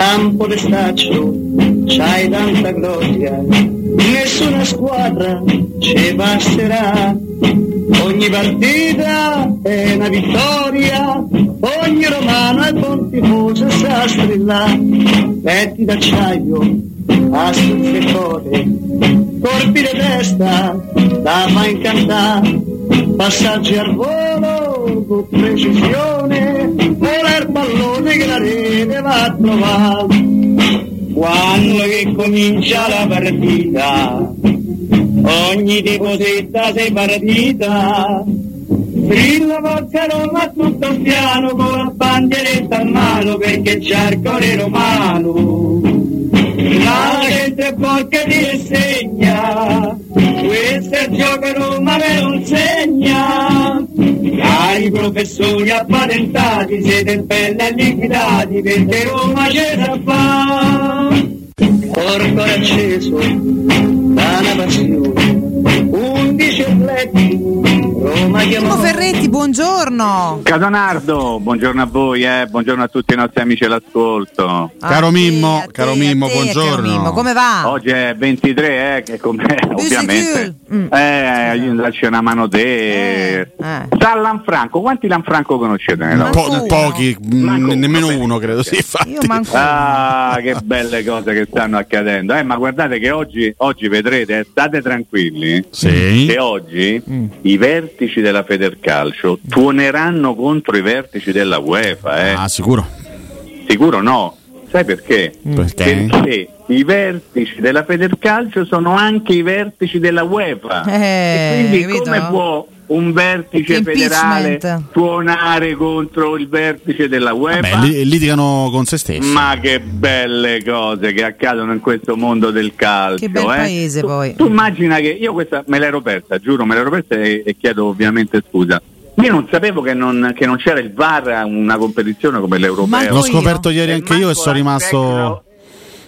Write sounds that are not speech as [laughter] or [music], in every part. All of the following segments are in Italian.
campo di staccio c'hai tanta gloria, nessuna squadra ci basterà. Ogni partita è una vittoria, ogni romano è buon tifoso e sa strillare. Petti d'acciaio, assunze e code, colpi di testa, da fa incantare, passaggi al volo con precisione, pallone che la rete va a trovare. Quando che comincia la partita, ogni tiposetta sei partita, Brilla forza Roma tutto piano con la bandieretta in mano perché c'è il cuore romano. La gente porca ti insegna, questo è il gioco professori appatentati, siete belli e liquidati perché Roma ce la fa. Corpo acceso da una passione, undici atleti, Chiamò... Ferretti, buongiorno. Catonardo, buongiorno a voi, eh, buongiorno a tutti i nostri amici all'ascolto. Caro A te, Mimmo, te, caro Mimmo, te, buongiorno. caro Mimmo, come va? Oggi è 23, eh, che come [laughs] ovviamente. Mm. Eh, lascio una mano te. Eh, eh. San Lanfranco, quanti Lanfranco conoscete? nella Po- pochi, mm, Manco nemmeno uno, uno credo, sì, infatti. Io manco Ah, che belle cose che stanno accadendo. Eh, ma guardate che oggi, oggi vedrete, state tranquilli. Sì. Che oggi Mm. i vertici della Federcalcio tuoneranno contro i vertici della UEFA, eh. Ah, sicuro. Sicuro no. Sai perché? Perché? Perché i vertici della Federcalcio sono anche i vertici della UEFA. Eh, e quindi capito? come può un vertice federale tuonare contro il vertice della UEFA? Li- litigano con se stessi. Ma che belle cose che accadono in questo mondo del calcio. Che bel eh. paese, Tu- poi. Tu immagina che io questa me l'ero persa, giuro, me l'ero persa e, e chiedo ovviamente scusa. Io non sapevo che non, che non c'era il VAR a una competizione come l'Europeo. L'ho io. scoperto ieri anche io e sono rimasto.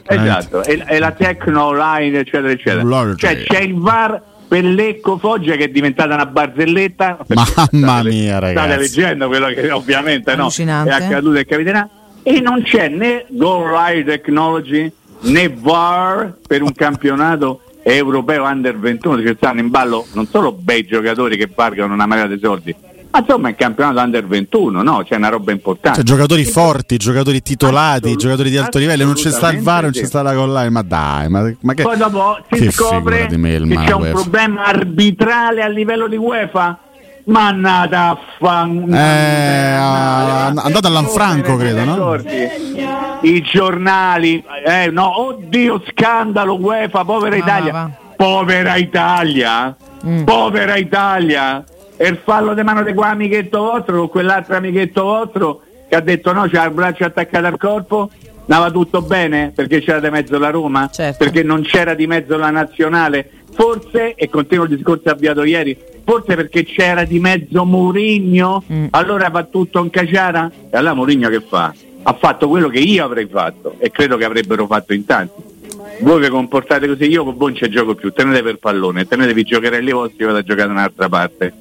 tecno- Esatto, e, e la Tecno Online, eccetera, eccetera. Cioè c'è il VAR per Lecco Foggia che è diventata una barzelletta. [laughs] Mamma State- mia, ragazzi. State leggendo quello che ovviamente no, è accaduto e capiterà. E non c'è né Goal Line Technology né VAR per un campionato europeo under 21. Ci stanno in ballo non solo bei giocatori che valgono una marea di soldi, ma insomma è il campionato under 21, no? C'è una roba importante. Cioè, giocatori forti, giocatori titolati, Assolut- giocatori di alto livello. Non c'è sta il VAR, non c'è sta la online. Ma dai, ma, ma che. Poi dopo si che scopre me, il che c'è un malware. problema arbitrale a livello di UEFA. Mannata a fan... Eh, ah, andate a Lanfranco, credo, no? I giornali, eh, no, oddio, scandalo UEFA, povera Ma Italia. va. Povera Italia, Mm. povera Italia. E il fallo di mano di quell'amichetto vostro con quell'altro amichetto vostro che ha detto no, c'ha il braccio attaccato al corpo. Andava tutto bene perché c'era di mezzo la Roma, Certo. perché non c'era di mezzo la nazionale. Forse, e continuo il discorso avviato ieri, forse perché c'era di mezzo Mourinho, Mm. allora va tutto in caciara. E allora Mourinho che fa? Ha fatto quello che io avrei fatto e credo che avrebbero fatto in tanti. Voi vi comportate così, io con voi non ci gioco più, tenete per pallone, tenetevi giocherelli vostri, vado a giocare da un'altra parte.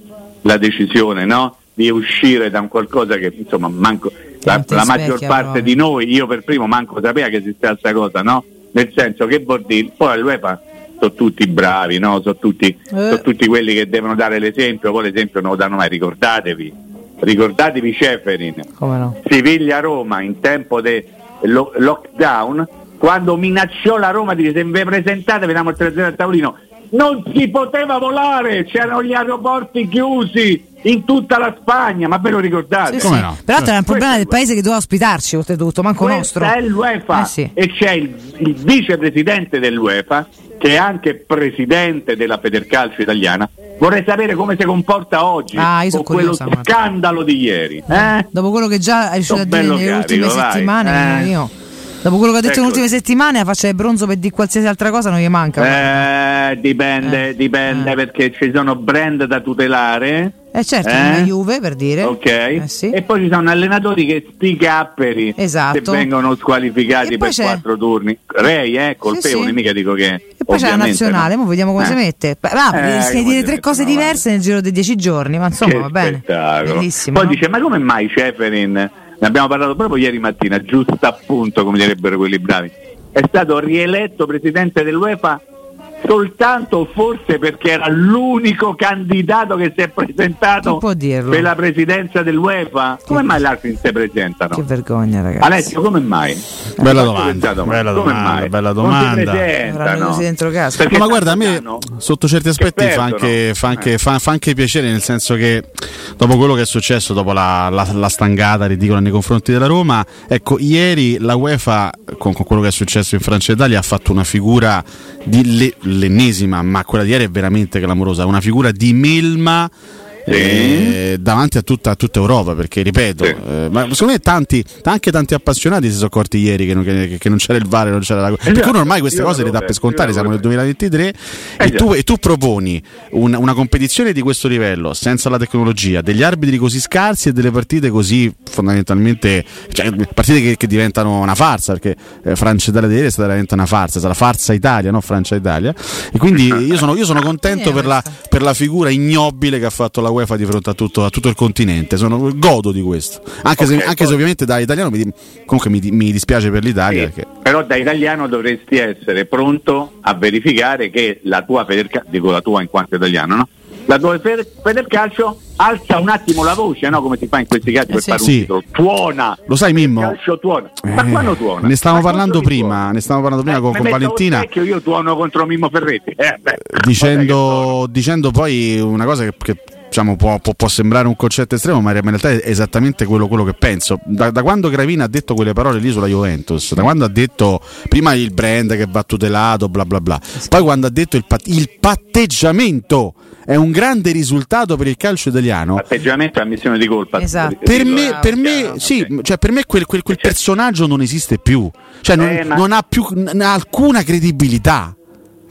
La decisione, no? Di uscire da un qualcosa che insomma manco la, la maggior parte proprio. di noi, io per primo manco sapeva che esisteva questa cosa, no? Nel senso che vuol dire, poi l'UEFA sono tutti bravi, no? Sono tutti, sono tutti quelli che devono dare l'esempio, poi l'esempio non lo danno mai, ricordatevi, ricordatevi Ceferin, no? Siviglia-Roma in tempo di lo- lockdown, quando minacciò la Roma di se vi presentate vediamo il 3-0 al tavolino, non si poteva volare, c'erano gli aeroporti chiusi in tutta la Spagna, ma ve lo ricordate? Sì, Come sì. no? Peraltro era un problema del paese che doveva ospitarci, oltretutto, manco Questa nostro. è l'UEFA Eh sì. e c'è il, il vicepresidente dell'UEFA che è anche presidente della Federcalcio italiana. Vorrei sapere come si comporta oggi Ah, con quello scandalo di ieri. Eh? Dopo quello che già è riuscito a dire nelle carico, ultime vai. settimane, Eh. io. Dopo quello che ha detto Ecco. nelle ultime settimane, la faccia di bronzo per dire qualsiasi altra cosa non gli manca. Eh, dipende, Eh. dipende Eh. perché ci sono brand da tutelare. Eh certo, Eh? Juve per dire. Ok, Eh sì. e poi ci sono allenatori che sti capperi Esatto. se vengono squalificati per c'è- quattro turni. Rei, eh, colpevoli, sì. mica dico che. E poi c'è la nazionale, no. mo vediamo come Eh. si mette. Va, Eh, di come dire si tre cose diverse nel giro dei dieci giorni, ma insomma Che va bene. spettacolo. Bellissimo. Poi no? dice: Ma come mai Ceferin ne abbiamo parlato proprio ieri mattina, giusto appunto come direbbero quelli bravi, è stato rieletto presidente dell'UEFA soltanto forse perché era l'unico candidato che si è presentato per la presidenza dell'UEFA. Come mai gli altri si presentano? Che vergogna, ragazzi. Alessio, come mai? Bella domanda, bella Come domanda, mai? bella Non si domanda. presentano. Avranno così dentro casa. Perché ma guarda, a me sotto certi aspetti fa anche, fa, anche, Eh. fa- fa anche piacere, nel senso che dopo quello che è successo, dopo la, la- la stangata ridicola nei confronti della Roma, ecco, ieri la UEFA, con, con quello che è successo in Francia e Italia, ha fatto una figura di le- l'ennesima, ma quella di ieri è veramente clamorosa, una figura di melma. Eh, davanti a tutta, a tutta Europa perché ripeto Sì. eh, ma secondo me tanti anche tanti appassionati si sono accorti ieri che non, che- che non c'era il VAR e non c'era la perché uno ormai queste Io cose le dà per scontare siamo nel 2023 Eh e, tu, e tu proponi un- una competizione di questo livello senza la tecnologia, degli arbitri così scarsi e delle partite così fondamentalmente, cioè partite che, che diventano una farsa perché eh, Francia Italia di ieri è stata veramente una farsa, è stata farsa Italia, no Francia Italia. E quindi [laughs] io sono, io sono contento per la, per la figura ignobile che ha fatto la UEFA di fronte a tutto, a tutto il continente, sono, godo di questo. Anche, se, Ok, anche se ovviamente da italiano mi, comunque mi, mi dispiace per l'Italia. Sì, perché- Però da italiano dovresti essere pronto a verificare che la tua Federcalcio, dico la tua in quanto italiano, no? La tua Feder- Federcalcio alza un attimo la voce, no? Come si fa in questi casi per sì. fare un Sì. titolo. Tuona! Lo sai Mimmo? Calcio tuona. Ma Eh, quando tuona? Ne stavamo parlando prima, tuona? ne stavamo parlando prima Eh, con, con Valentina. allo specchio, io tuono contro Mimmo Ferretti. Eh, beh, dicendo, dicendo poi una cosa che, che, diciamo, può, può- può sembrare un concetto estremo, ma in realtà è esattamente quello, quello che penso. Da, da quando Gravina ha detto quelle parole lì sulla Juventus, da quando ha detto prima il brand che va tutelato, bla bla bla, poi quando ha detto il, pat- il patteggiamento è un grande risultato per il calcio italiano. atteggiamento e ammissione di colpa. Esatto. Per me, per me, sì, cioè per me quel, quel- quel personaggio non esiste più, cioè non, Eh, ma- non ha più n- alcuna credibilità.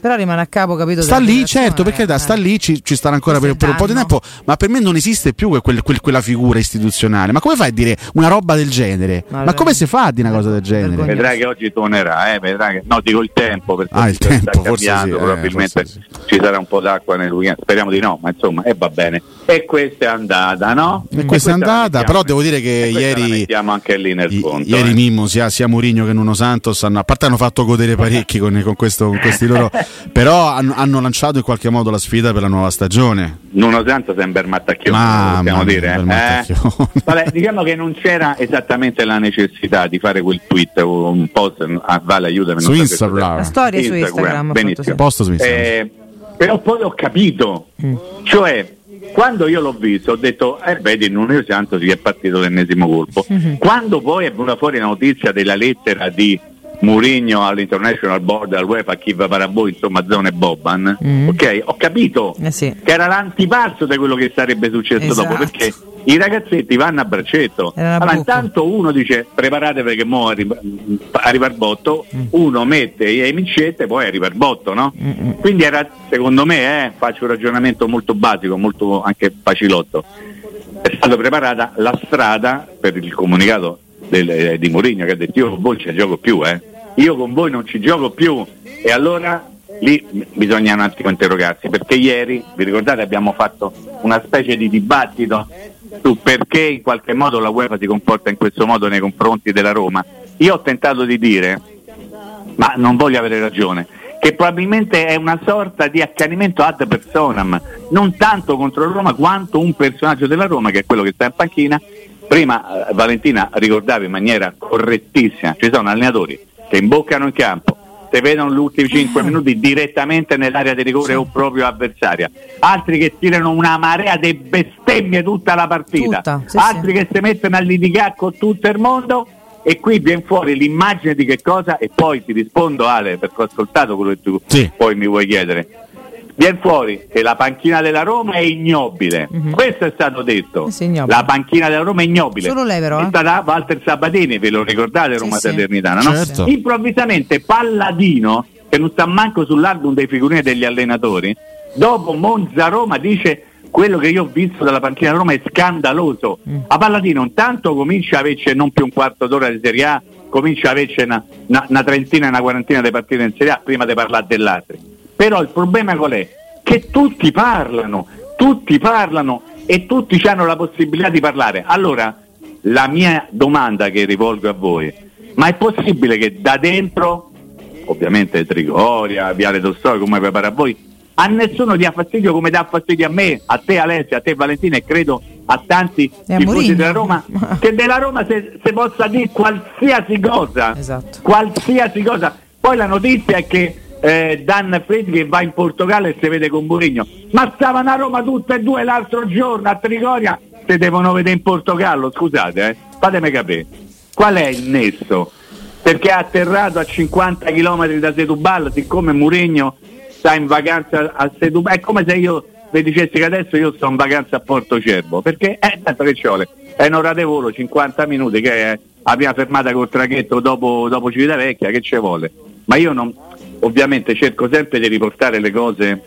Però rimane a capo, capito? Sta lì, certo, perché da, eh. sta lì, ci, ci starà ancora per, è per un po' di tempo, ma per me non esiste più quel- quel- quel- quella figura istituzionale. Ma come fai a dire una roba del genere? Ma Ma come si fa a dire una cosa del genere? Vedrai che oggi tuonerà, eh, vedrai che... no dico il tempo perché Ah, il sta tempo, forse cambiando, sì, eh, probabilmente forse ci sarà un po' d'acqua nel weekend, speriamo di no, ma insomma, e va bene. E questa è andata, no? E questa è la andata, mettiamo- però devo dire che e questa ieri- anche lì nel I- conto. ieri eh. Mimmo, sia, sia Mourinho che Nuno Santos, hanno, a parte hanno fatto godere parecchi con, con questo, con questi loro, [laughs] però hanno, hanno lanciato in qualche modo la sfida per la nuova stagione. Nuno Santo sembra mattacchione, Mamma possiamo dire. bel eh? mattacchione. Vabbè, diciamo che non c'era esattamente la necessità di fare quel tweet o un post, ah, Vale aiutami. Su non Instagram. La storia su Instagram. benissimo. Posto su Instagram. Eh, però poi ho capito, Mm. cioè quando io l'ho visto ho detto, eh vedi, Nuno Santo si è partito l'ennesimo colpo. Mhm. Quando poi è venuta fuori la notizia della lettera di Mourinho all'International Board, al UEFA, a chi va per voi, insomma, zone Boban, Mm. ok? Ho capito Eh sì. che era l'antipasto di quello che sarebbe successo Esatto. dopo, perché i ragazzetti vanno a braccetto. Allora, intanto uno dice preparate perché mo arriva, arriva il botto, Mm. uno mette le micette, poi arriva il botto, no? Mm, Quindi era, secondo me, eh, faccio un ragionamento molto basico, molto anche facilotto. È stata preparata la strada per il comunicato del- eh, di Mourinho che ha detto io voi non ci gioco più, eh. Io con voi non ci gioco più. E allora lì bisogna un attimo interrogarsi, perché ieri, vi ricordate, abbiamo fatto una specie di dibattito su perché in qualche modo la UEFA si comporta in questo modo nei confronti della Roma. Io ho tentato di dire ma non voglio avere ragione, che probabilmente è una sorta di accanimento ad personam, non tanto contro Roma quanto un personaggio della Roma che è quello che sta in panchina. Prima eh, Valentina ricordava in maniera correttissima, ci sono allenatori che imboccano in campo, se vedono gli ultimi 5 minuti direttamente nell'area di rigore o proprio avversaria, altri che tirano una marea di bestemmie tutta la partita, Tutta, sì, altri che si mettono a litigare con tutto il mondo. E qui viene fuori l'immagine di che cosa e poi ti rispondo Ale perché ho ascoltato quello che tu Sì. poi mi vuoi chiedere viene fuori che la panchina della Roma è ignobile Mhm. questo è stato detto sì, la panchina della Roma è ignobile Solo lei però, è eh. stata Walter Sabatini ve lo ricordate Roma sì. Salernitana no? Certo. improvvisamente Palladino che non sta manco sull'album dei figurini degli allenatori dopo Monza Roma dice quello che io ho visto dalla panchina di Roma è scandaloso Mm. a Palladino intanto comincia a averci non più un quarto d'ora di Serie A comincia a averci una, una- una trentina una quarantina di partite in Serie A prima di parlare dell'altro però il problema qual è? che tutti parlano tutti parlano e tutti hanno la possibilità di parlare allora la mia domanda che rivolgo a voi, ma è possibile che da dentro, ovviamente Trigoria, Viale Tostoi, come prepara a voi, a nessuno dia fastidio come dà fastidio a me, a te Alessia, a te Valentina e credo a tanti tifosi della Roma, [laughs] che della Roma si possa dire qualsiasi cosa, Esatto. qualsiasi cosa. Poi la notizia è che eh, Dan Friedrich va in Portogallo e si vede con Mourinho, ma stavano a Roma tutte e due l'altro giorno a Trigoria, si devono vedere in Portogallo, scusate, eh, fatemi capire, qual è il nesso? Perché è atterrato a 50 km da Setubal, siccome Mourinho sta in vacanza a Setubal, è come se io vi dicessi che adesso io sto in vacanza a Porto Cervo, perché eh, tanto che ci vuole, è un'ora di volo, 50 minuti, che è la prima fermata col traghetto dopo, dopo Civitavecchia, che ci vuole? Ma io non, ovviamente cerco sempre di riportare le cose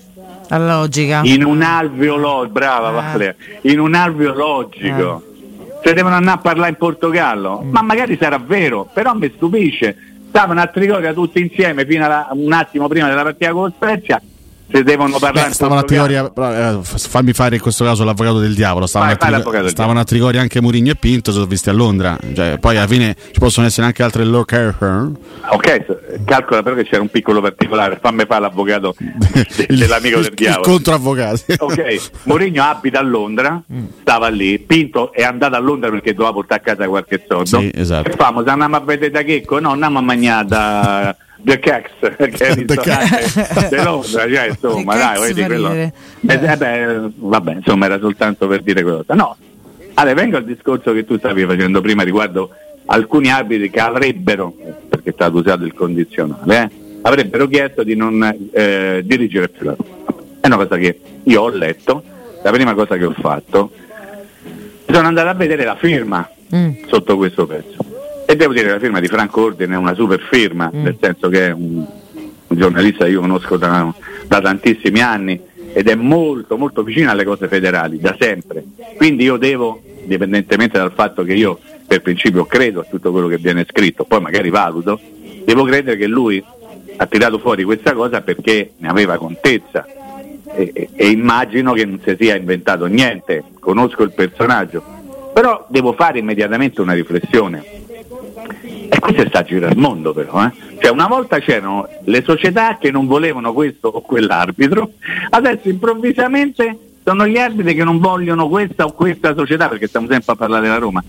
La logica. in un alveo logico, brava Ah. Valeria, in un alveo logico. Se devono andare a parlare in Portogallo, Mm. ma magari sarà vero, però mi stupisce. Stavano a Trigoria tutti insieme fino a un attimo prima della partita con Spezia, se devono parlare Beh, stavano a. Trigoria, però, eh, fammi fare in questo caso l'avvocato del diavolo. Stavano, Vai, a, fai Trigo- l'avvocato del stavano a Trigoria anche Murigno e Pinto, sono visti a Londra. Cioè, poi alla fine ci possono essere anche altre local. Ok, calcola però che c'era un piccolo particolare, fammi fare l'avvocato [laughs] de- dell'amico del Il diavolo. controavvocati. Ok, Mourinho abita a Londra, stava lì, Pinto è andato a Londra perché doveva portare a casa qualche soldo. Sì, esatto. E famo, se andiamo a vedere da Checco, no, andiamo a mangiare da The Cax, [laughs] che è il ristorante di Londra, cioè, insomma, dai, vedi quello. Eh, eh, beh, vabbè, insomma, era soltanto per dire quello. No, allora vengo al discorso che tu stavi facendo prima riguardo alcuni arbitri che avrebbero, perché è stato usato il condizionale, eh, avrebbero chiesto di non eh, dirigere più la Roma. È una cosa che io ho letto, la prima cosa che ho fatto, sono andato a vedere la firma Mm. sotto questo pezzo. E devo dire che la firma di Franco Ordine è una super firma, Mm. nel senso che è un, un giornalista che io conosco da, da tantissimi anni ed è molto molto vicino alle cose federali, da sempre. Quindi io devo, indipendentemente dal fatto che io per principio credo a tutto quello che viene scritto, poi magari valuto, devo credere che lui ha tirato fuori questa cosa perché ne aveva contezza e, e- e immagino che non si sia inventato niente, conosco il personaggio, però devo fare immediatamente una riflessione. E questo sta a girare il mondo però, eh? Cioè una volta c'erano le società che non volevano questo o quell'arbitro, adesso improvvisamente sono gli arbitri che non vogliono questa o questa società, perché stiamo sempre a parlare della Roma.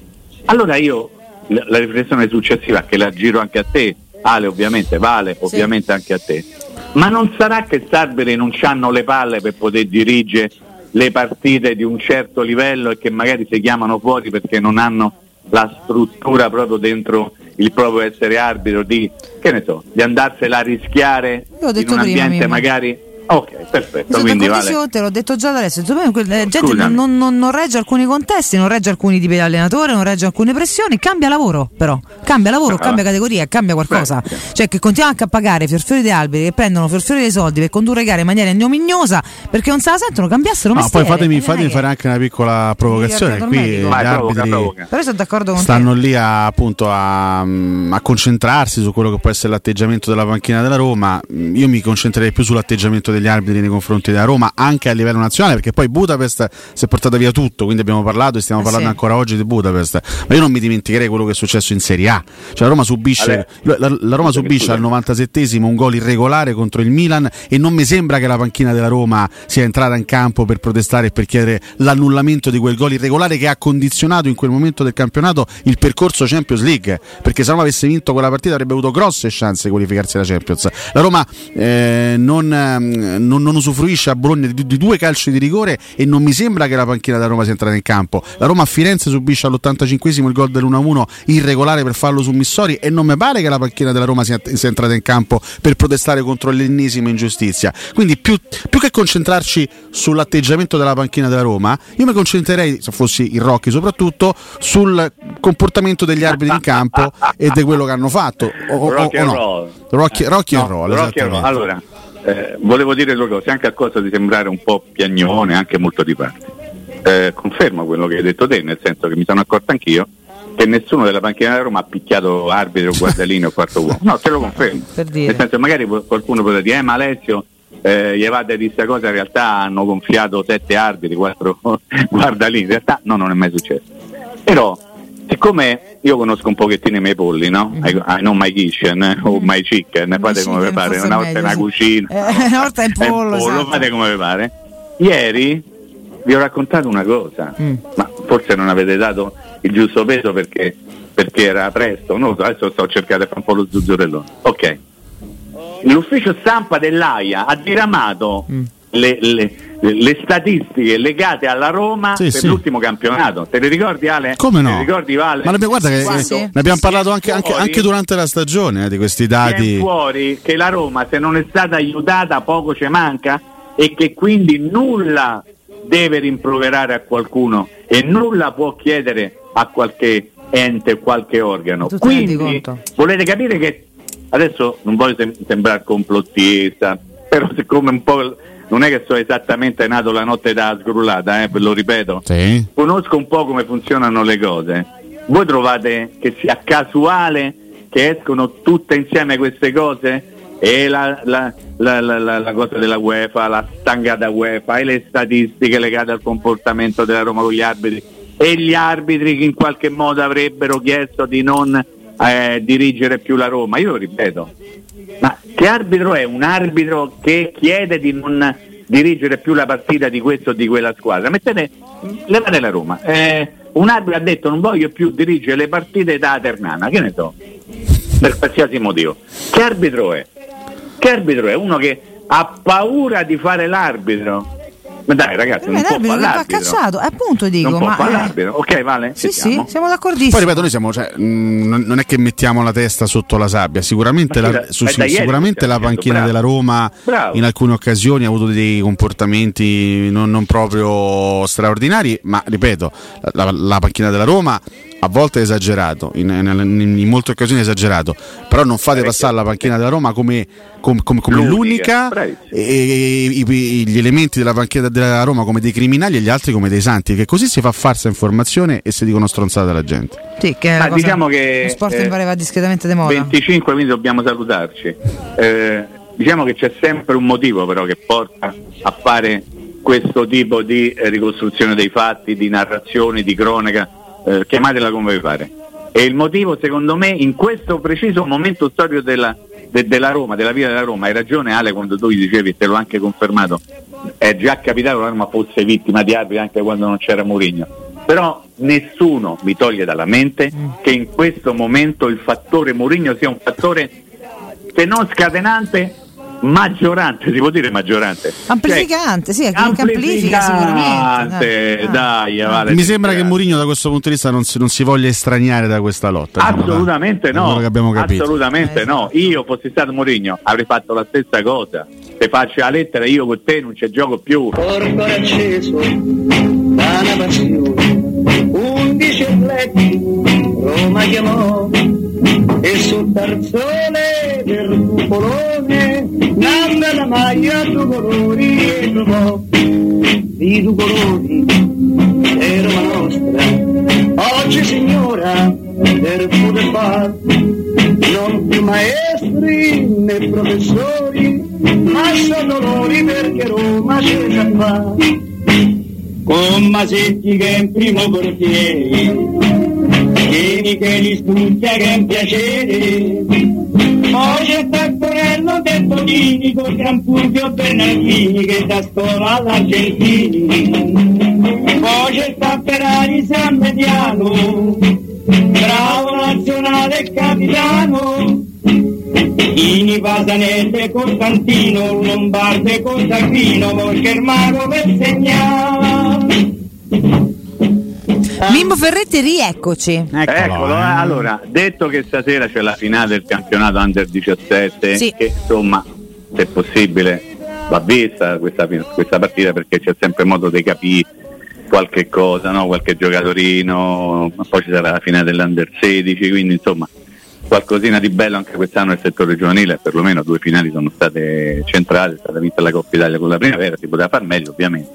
Allora io la, riflessione successiva, che la giro anche a te, Ale ovviamente, vale ovviamente anche a te, ma non sarà che questi arbitri non hanno le palle per poter dirigere le partite di un certo livello e che magari si chiamano fuori perché non hanno la struttura proprio dentro il proprio essere arbitro di, che ne so, di andarsela a rischiare in un prima, ambiente Mimmo. magari... Ok, perfetto, Sono quindi vale. con te, l'ho detto già da adesso. La gente Scusami. non, non- non regge alcuni contesti, non regge alcuni tipi di allenatore, non regge alcune pressioni. Cambia lavoro, però. Cambia lavoro, Ah. cambia categoria, cambia qualcosa. Beh, sì. Cioè, che continuano anche a pagare fiorfiori di alberi che prendono fiorfiori dei soldi per condurre gare in maniera ignomignosa perché non se la sentono, cambiassero No, mestiere. poi fatemi, fatemi fare anche una piccola provocazione. Qui gli. Vai, provoca, arbitri provoca. Però sono d'accordo con stanno te. lì a, appunto a, a concentrarsi su quello che può essere l'atteggiamento della panchina della Roma. Io mi concentrerei più sull'atteggiamento degli arbitri nei confronti della Roma, anche a livello nazionale, perché poi Budapest si è portata via tutto, quindi abbiamo parlato e stiamo Eh parlando sì. ancora oggi di Budapest. Ma io non mi dimenticherei quello che è successo in Serie A. Cioè la Roma subisce, la, la- la Roma subisce al scusami. 97esimo un gol irregolare contro il Milan e non mi sembra che la panchina della Roma sia entrata in campo per protestare e per chiedere l'annullamento di quel gol irregolare che ha condizionato in quel momento del campionato il percorso Champions League perché se la Roma avesse vinto quella partita avrebbe avuto grosse chance di qualificarsi alla Champions la Roma eh, non, ehm, non- non usufruisce a Bologna di, di due calci di rigore e non mi sembra che la panchina della Roma sia entrata in campo la Roma a Firenze subisce all'85esimo il gol dell'1-1 irregolare per fallo su Missori e non mi pare che la panchina della Roma sia, sia entrata in campo per protestare contro l'ennesima ingiustizia quindi più, più che concentrarci sull'atteggiamento della panchina della Roma io mi concentrerei se fossi il Rocchi soprattutto sul comportamento degli arbitri in campo e di quello che hanno fatto o, o- Rock o no. roll. Rocky, Rocky and No, roll, rock and roll. Allora, eh, volevo dire due cose, anche a cosa di sembrare un po' piagnone, anche molto di parte. Eh, confermo quello che hai detto te, nel senso che mi sono accorto anch'io che nessuno della panchina della Roma ha picchiato arbitro, [laughs] guardalino o quarto uomo. No, te lo confermo. Per dire. Nel senso, magari qualcuno potrebbe dire, eh, ma Alessio, eh, gli evade di questa cosa, in realtà hanno gonfiato sette arbitri, quattro [laughs] guardalini. In realtà no, non è mai successo. Però siccome io conosco un pochettino i miei polli, no? Mm. I, I know my kitchen eh, o my chicken, fate come vi pare, forse una volta è una cucina, Eh, [laughs] una volta è il è il pollo, esatto. fate come vi pare. Ieri vi ho raccontato una cosa, Mm. ma forse non avete dato il giusto peso perché, perché era presto, no, adesso sto cercando di fare un po' lo zuzzurellone. Ok. L'ufficio stampa dell'AIA ha diramato Mm. Le, le- le statistiche legate alla Roma Sì, per sì. l'ultimo campionato. Te le ricordi Ale? Come no? Te le ricordi Vale? Ma guarda che Quando sì. ne abbiamo parlato anche, anche- fuori- anche durante la stagione eh, di questi dati. fuori che la Roma se non è stata aiutata poco ci manca e che quindi nulla deve rimproverare a qualcuno e nulla può chiedere a qualche ente, qualche organo. Tu Quindi volete capire che adesso non voglio sem- sembrare complottista, però siccome un po' non è che sono esattamente nato la notte da sgrullata, eh, ve lo ripeto, Sì. conosco un po' come funzionano le cose. Voi trovate che sia casuale che escono tutte insieme queste cose? E la, la- la- la- la- la cosa della UEFA, la stangata UEFA e le statistiche legate al comportamento della Roma con gli arbitri e gli arbitri che in qualche modo avrebbero chiesto di non eh, dirigere più la Roma. Io lo ripeto, ma che arbitro è? Un arbitro che chiede di non dirigere più la partita di questa o di quella squadra? Mettete, levate la Roma. Eh, un arbitro ha detto non voglio più dirigere le partite da Ternana, che ne so, per qualsiasi motivo. Che arbitro è? Che arbitro è? Uno che ha paura di fare l'arbitro. Ma dai ragazzi, Eh, non può l'arbitro fare che va cacciato, appunto dico, non può ma eh, l'arbitro. Ok, vale? Sì, sì, siamo d'accordissimo. Poi ripeto, noi siamo, cioè, mh, non non è che mettiamo la testa sotto la sabbia, sicuramente, Ma la, su- sicuramente la panchina dicendo, della Roma Bravo. in alcune occasioni ha avuto dei comportamenti non, non proprio straordinari, ma ripeto, la, la- la panchina della Roma a volte è esagerato, in, in- in molte occasioni è esagerato, però non fate passare la panchina della Roma come, come- come- come L'unica, l'unica e, e- gli elementi della panchina della Roma come dei criminali e gli altri come dei santi, che così si fa falsa informazione e si dicono stronzate alla gente. Sì, che Ma cosa- diciamo che, lo sport eh, mi pareva discretamente di moda. 25, quindi dobbiamo salutarci. Eh, diciamo che c'è sempre un motivo però che porta a fare questo tipo di eh, ricostruzione dei fatti, di narrazioni, di cronaca, eh, chiamatela come vi pare. E il motivo secondo me in questo preciso momento storico della, de- della Roma, della vita della Roma, hai ragione Ale quando tu dicevi, e te l'ho anche confermato, è già capitato che la Roma fosse vittima di arbitri anche quando non c'era Mourinho. Però nessuno mi toglie dalla mente che in questo momento il fattore Mourinho sia un fattore se non scatenante, maggiorante, si può dire maggiorante. Amplificante, sì, Cioè, che amplifica sicuramente. amplificante, dai, vale, Mi sembra che sì, Mourinho da questo punto di vista non si, non si voglia estraniare da questa lotta. diciamo, da- Assolutamente no, quello che abbiamo capito. assolutamente Eh, no. Io fossi stato Mourinho avrei fatto la stessa cosa. Se faccio la lettera io con te non c'è gioco più. Porto acceso da una passione, undici atleti Roma chiamò e sul tarzone del cupolone nanda la maglia due colori e trovò. Di due colori è Roma nostra. Oggi signora del poter far non più maestri né professori ma sono dolori perché Roma c'è già fa con Masetti che è in primo portiere Vieni che li studia che è un piacere poi c'è Taccorello del Tonini con Gran Fulvio Bernardini che da scuola all'Argentini. Poi c'è sta Ferrari San Mediano bravo nazionale capitano. Ini Pasanese Costantino Lombarde Costantino mago per segnare Mimmo Ferretti, rieccoci. Eccolo, eh, allora, detto che stasera c'è la finale del campionato Under 17, Sì. che insomma, se possibile, va vista questa, questa partita perché c'è sempre modo di capire qualche cosa, no? qualche giocatorino, ma poi ci sarà la finale dell'Under 16, quindi insomma qualcosina di bello anche quest'anno nel settore giovanile, perlomeno due finali sono state centrali, è stata vinta la Coppa Italia con la primavera, si poteva far meglio ovviamente,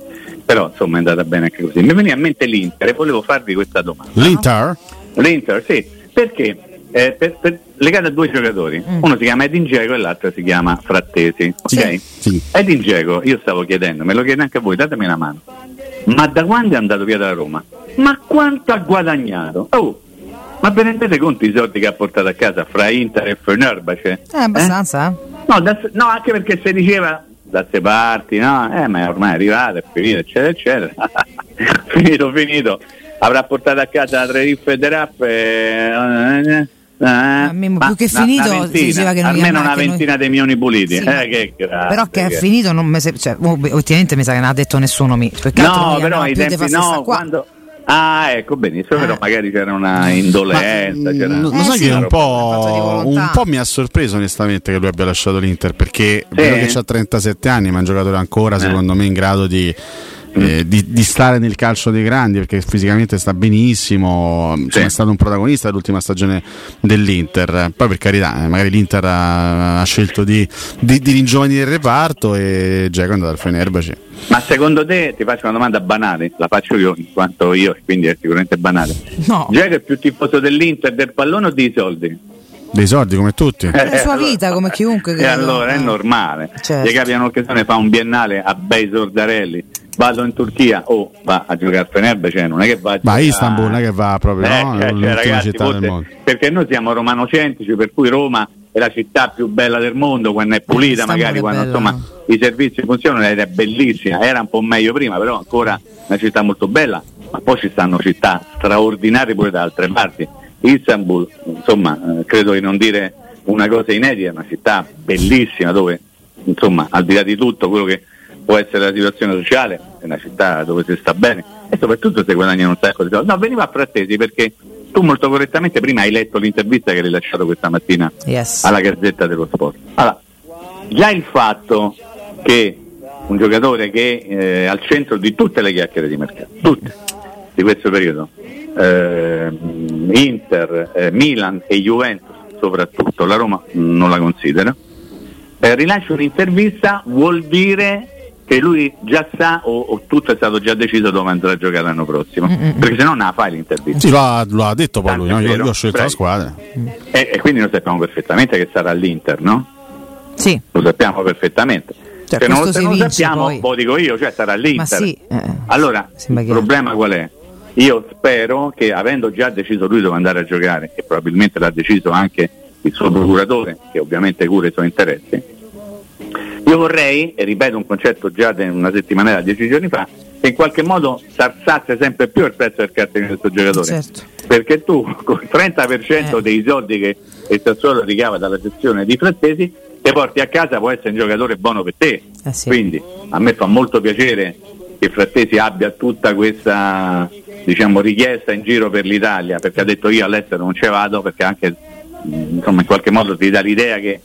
però insomma è andata bene anche così. Mi veniva in mente l'Inter e volevo farvi questa domanda. L'Inter? L'Inter, sì, perché eh, per, per, legata a due giocatori, uno si chiama Edin Dzeko e l'altro si chiama Frattesi. ok? Sì. Edin Dzeko, io stavo chiedendo, me lo chiedo anche a voi, datemi una mano. Ma da quando è andato via da Roma? Ma quanto ha guadagnato? Oh, Ma ve ne rendete conto i soldi che ha portato a casa fra Inter e Fenerbahce? Eh, abbastanza. Eh? No, da- no, anche perché si diceva da parti, no? Eh, ma ormai è arrivato, è finito, eccetera, eccetera. [laughs] finito, finito. Avrà portato a casa tre riffe de rap e... A me, più che finito, si diceva che non almeno una ventina di milioni puliti. Sì, eh, che grazie, Però che è che- finito non mi se- cioè, ob- ultimamente mi sa che non ha detto nessuno mi. No, però di tempi no, qua. quando... Ah, ecco, benissimo, Eh. però magari c'era una indolenza. c'era... Lo Eh sai sì, che un po', un po' mi ha sorpreso onestamente che lui abbia lasciato l'Inter perché è vero che ha 37 anni ma è un giocatore ancora Eh. secondo me in grado di, Mm. Eh, di, di stare nel calcio dei grandi perché fisicamente sta benissimo insomma, Sì. è stato un protagonista dell'ultima stagione dell'Inter poi per carità eh, magari l'Inter ha, ha scelto di, di, di ringiovanire il reparto e Giacomo è andato al Fenerbahce Ma secondo te, ti faccio una domanda banale, la faccio io in quanto io, quindi è sicuramente banale. No, Giacomo è più tifoso dell'Inter del pallone o dei soldi? Dei soldi come tutti È la sua vita, come chiunque, E credo. allora è Eh. normale. Certo. Gli capita un'occasione, fa un biennale a bei sordarelli, vado in Turchia o va a giocare a Fenerbahce, cioè non è che va a giocare- Istanbul non è che va proprio Eh, no? cioè, cioè, l'ultima ragazzi, città forse- del mondo perché noi siamo romanocentrici, per cui Roma è la città più bella del mondo quando è pulita, Istanbul magari è quando bella. insomma i servizi funzionano ed è bellissima, era un po' meglio prima, però ancora una città molto bella, ma poi ci stanno città straordinarie pure da altre parti. Istanbul, insomma, eh, credo di non dire una cosa inedita, è una città bellissima dove, insomma, al di là di tutto quello che può essere la situazione sociale, è una città dove si sta bene e soprattutto si guadagnano un sacco di soldi. No, veniva a Frattesi perché tu molto correttamente prima hai letto l'intervista che hai rilasciato questa mattina Yes. alla Gazzetta dello Sport. Allora, già il fatto che un giocatore che è al centro di tutte le chiacchiere di mercato, tutte, di questo periodo, ehm, Inter, eh, Milan e Juventus soprattutto, la Roma non la considera, eh, rilascia un'intervista vuol dire che lui già sa o, o tutto è stato già deciso dove andrà a giocare l'anno prossimo, perché se no non la fai l'intervista. sì, lo ha, lo ha detto poi Tanto lui no? io, io ho scelto Bravi. la squadra E, e quindi noi sappiamo perfettamente che sarà all'Inter, no? Sì, Lo sappiamo perfettamente. Cioè, se non, se vince sappiamo, poi. lo dico io, cioè sarà l'Inter. sì. eh, Allora, il problema qual è? Io spero che avendo già deciso lui dove andare a giocare, e probabilmente l'ha deciso anche il suo procuratore, che ovviamente cura i suoi interessi, io vorrei, e ripeto un concetto già di una settimana, dieci giorni fa, che in qualche modo sarsasse sempre più il prezzo del cartellino di questo giocatore. Certo. Perché tu con il 30% Eh. dei soldi che il Sassuolo ricava dalla gestione di Frattesi, te porti a casa può essere un giocatore buono per te. Eh sì. Quindi a me fa molto piacere che Frattesi abbia tutta questa diciamo, richiesta in giro per l'Italia, perché ha detto io all'estero non ci vado, perché anche mh, insomma, in qualche modo ti dà l'idea che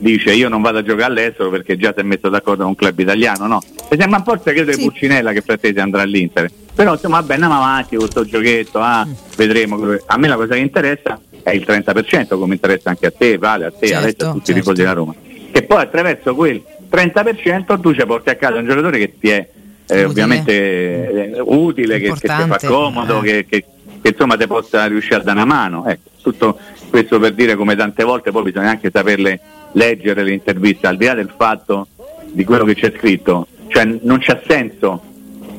dice io non vado a giocare all'estero perché già si è messo d'accordo con un club italiano, no? Mi sembra un po' il segreto Sì. di Pulcinella che Frattesi andrà all'Inter. Però insomma vabbè andiamo avanti con questo giochetto, ah, Mm. vedremo. A me la cosa che interessa è il 30%, come interessa anche a te, Vale, a te, Certo, Alessio, a tutti certo. i tifosi della Roma. Che poi attraverso quel 30% tu ci porti a casa un giocatore che ti è eh, ovviamente eh, utile, che, che ti fa comodo, eh. che, che- che, insomma ti possa riuscire a dare una mano. Ecco, tutto questo per dire come tante volte poi bisogna anche saperle leggere le interviste, al di là del fatto di quello che c'è scritto, cioè non c'ha senso,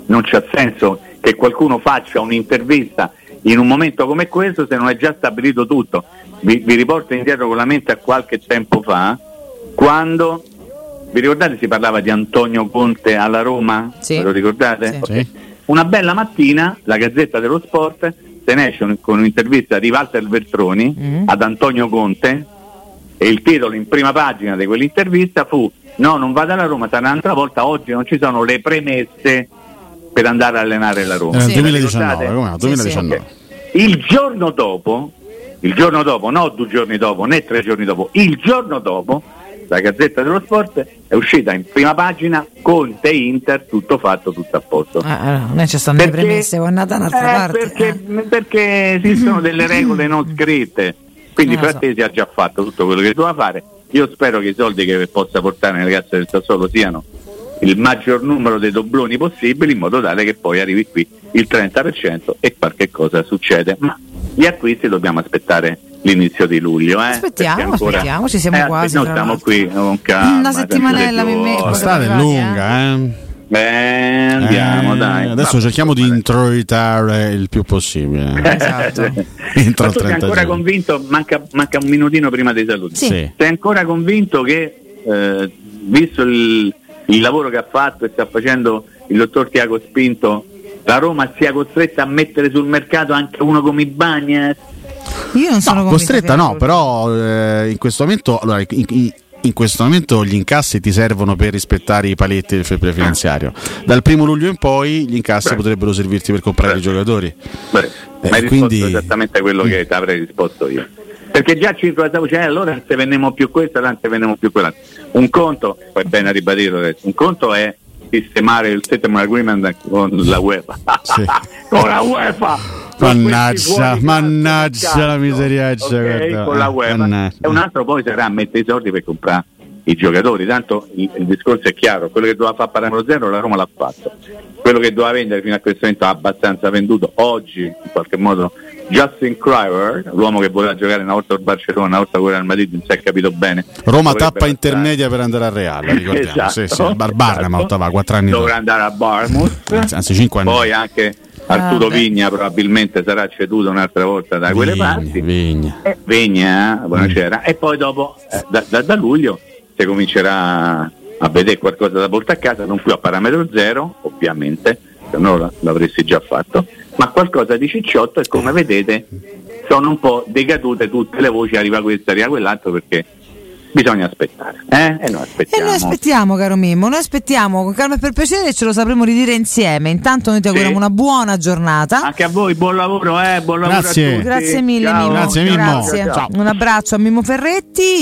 non c'ha senso che qualcuno faccia un'intervista in un momento come questo se non è già stabilito tutto. Vi, vi riporto indietro con la mente a qualche tempo fa, quando vi ricordate si parlava di Antonio Conte alla Roma? Sì. Ve lo ricordate? Sì. Ok. Sì. Una bella mattina la Gazzetta dello Sport se ne esce un- con un'intervista di Walter Veltroni Mm. ad Antonio Conte e il titolo in prima pagina di quell'intervista fu no non vado alla Roma sarà un'altra volta oggi non ci sono le premesse per andare a allenare la Roma il Sì. 2019 Ricordate? come no? Sì, 2019 Ok. il giorno dopo il giorno dopo no due giorni dopo né tre giorni dopo il giorno dopo la Gazzetta dello Sport è uscita in prima pagina Conte Inter tutto fatto tutto a posto Ah, allora, ci stanno le premesse, è andata da un'altra eh, parte. Perché, eh. perché esistono delle regole non scritte. Quindi Eh, lo so. Frattesi ha già fatto tutto quello che doveva fare. Io spero che i soldi che possa portare nelle casse del Sassuolo siano il maggior numero dei dobloni possibili in modo tale che poi arrivi qui il 30% e qualche cosa succede. Ma gli acquisti dobbiamo aspettare l'inizio di luglio. Eh? Aspettiamo, ancora- aspettiamo, ci siamo eh, quasi, Noi l'altro. qui con calma. Una settimanella, mi giorni. metto. l'estate è Guardate, lunga eh Beh, andiamo, Eh, dai. Adesso Ma- cerchiamo di introitare il più possibile. [laughs] Esatto. Entro Ma il tu sei 30 ancora giugno. convinto, manca, manca un minutino prima dei saluti. Sì. Sì. Sei ancora convinto che, eh, visto il, il lavoro che ha fatto e sta facendo il dottor Tiago Spinto, la Roma sia costretta a mettere sul mercato anche uno come Ibagnez? Io non sono No, costretta no, però eh, in questo momento allora, in, in- in questo momento gli incassi ti servono per rispettare i paletti del fair play finanziario. Dal primo luglio in poi gli incassi Beh. potrebbero servirti per comprare i giocatori. Beh, Eh, ma hai risposto quindi- esattamente quello che ti avrei risposto io. Perché già ci ricordavo, cioè, allora non se vendiamo più questo, allora non se vendiamo più quell'altro. Un conto, poi bene a ribadirlo adesso, un conto è sistemare il settlement agreement con la UEFA. Sì. [laughs] con la UEFA! Mannaggia, mannaggia la miseriaccia, Ok, guarda. con la UEFA. Mannaggia. E un altro poi sarà a mettere i soldi per comprare i giocatori, tanto il, il discorso è chiaro, quello che doveva fare parametro zero la Roma l'ha fatto, quello che doveva vendere fino a questo momento ha abbastanza venduto, oggi in qualche modo Justin Criver, l'uomo che voleva giocare una volta al Barcellona, una volta con il Madrid, non si è capito bene. Roma tappa andare- intermedia per andare al Real, [laughs] ricordiamo. Esatto, sì, sì, il Bar- Barnum esatto. va 4 anni Dovrà andare a Barmouth, Anzi, anzi 5 anni poi anche Arturo Ah. Vigna probabilmente sarà ceduto un'altra volta da quelle Vigna, parti. Vigna. Eh, Vigna, eh, buonasera. E poi dopo, eh, da, da- da luglio, si comincerà a vedere qualcosa da portare a casa, non più a parametro zero, ovviamente, se no la- l'avresti già fatto, ma qualcosa di cicciotto e come vedete sono un po' decadute tutte le voci, arriva questa, arriva quell'altro perché bisogna aspettare. Eh? E noi E aspettiamo. noi aspettiamo, caro Mimmo, noi aspettiamo con calma e per piacere e ce lo sapremo ridire insieme. Intanto noi ti Sì. auguriamo una buona giornata. Anche a voi, buon lavoro, eh, buon lavoro Grazie. a tutti. Grazie mille Ciao. Mimmo. Grazie, Mimmo. Grazie. Ciao. Un abbraccio a Mimmo Ferretti.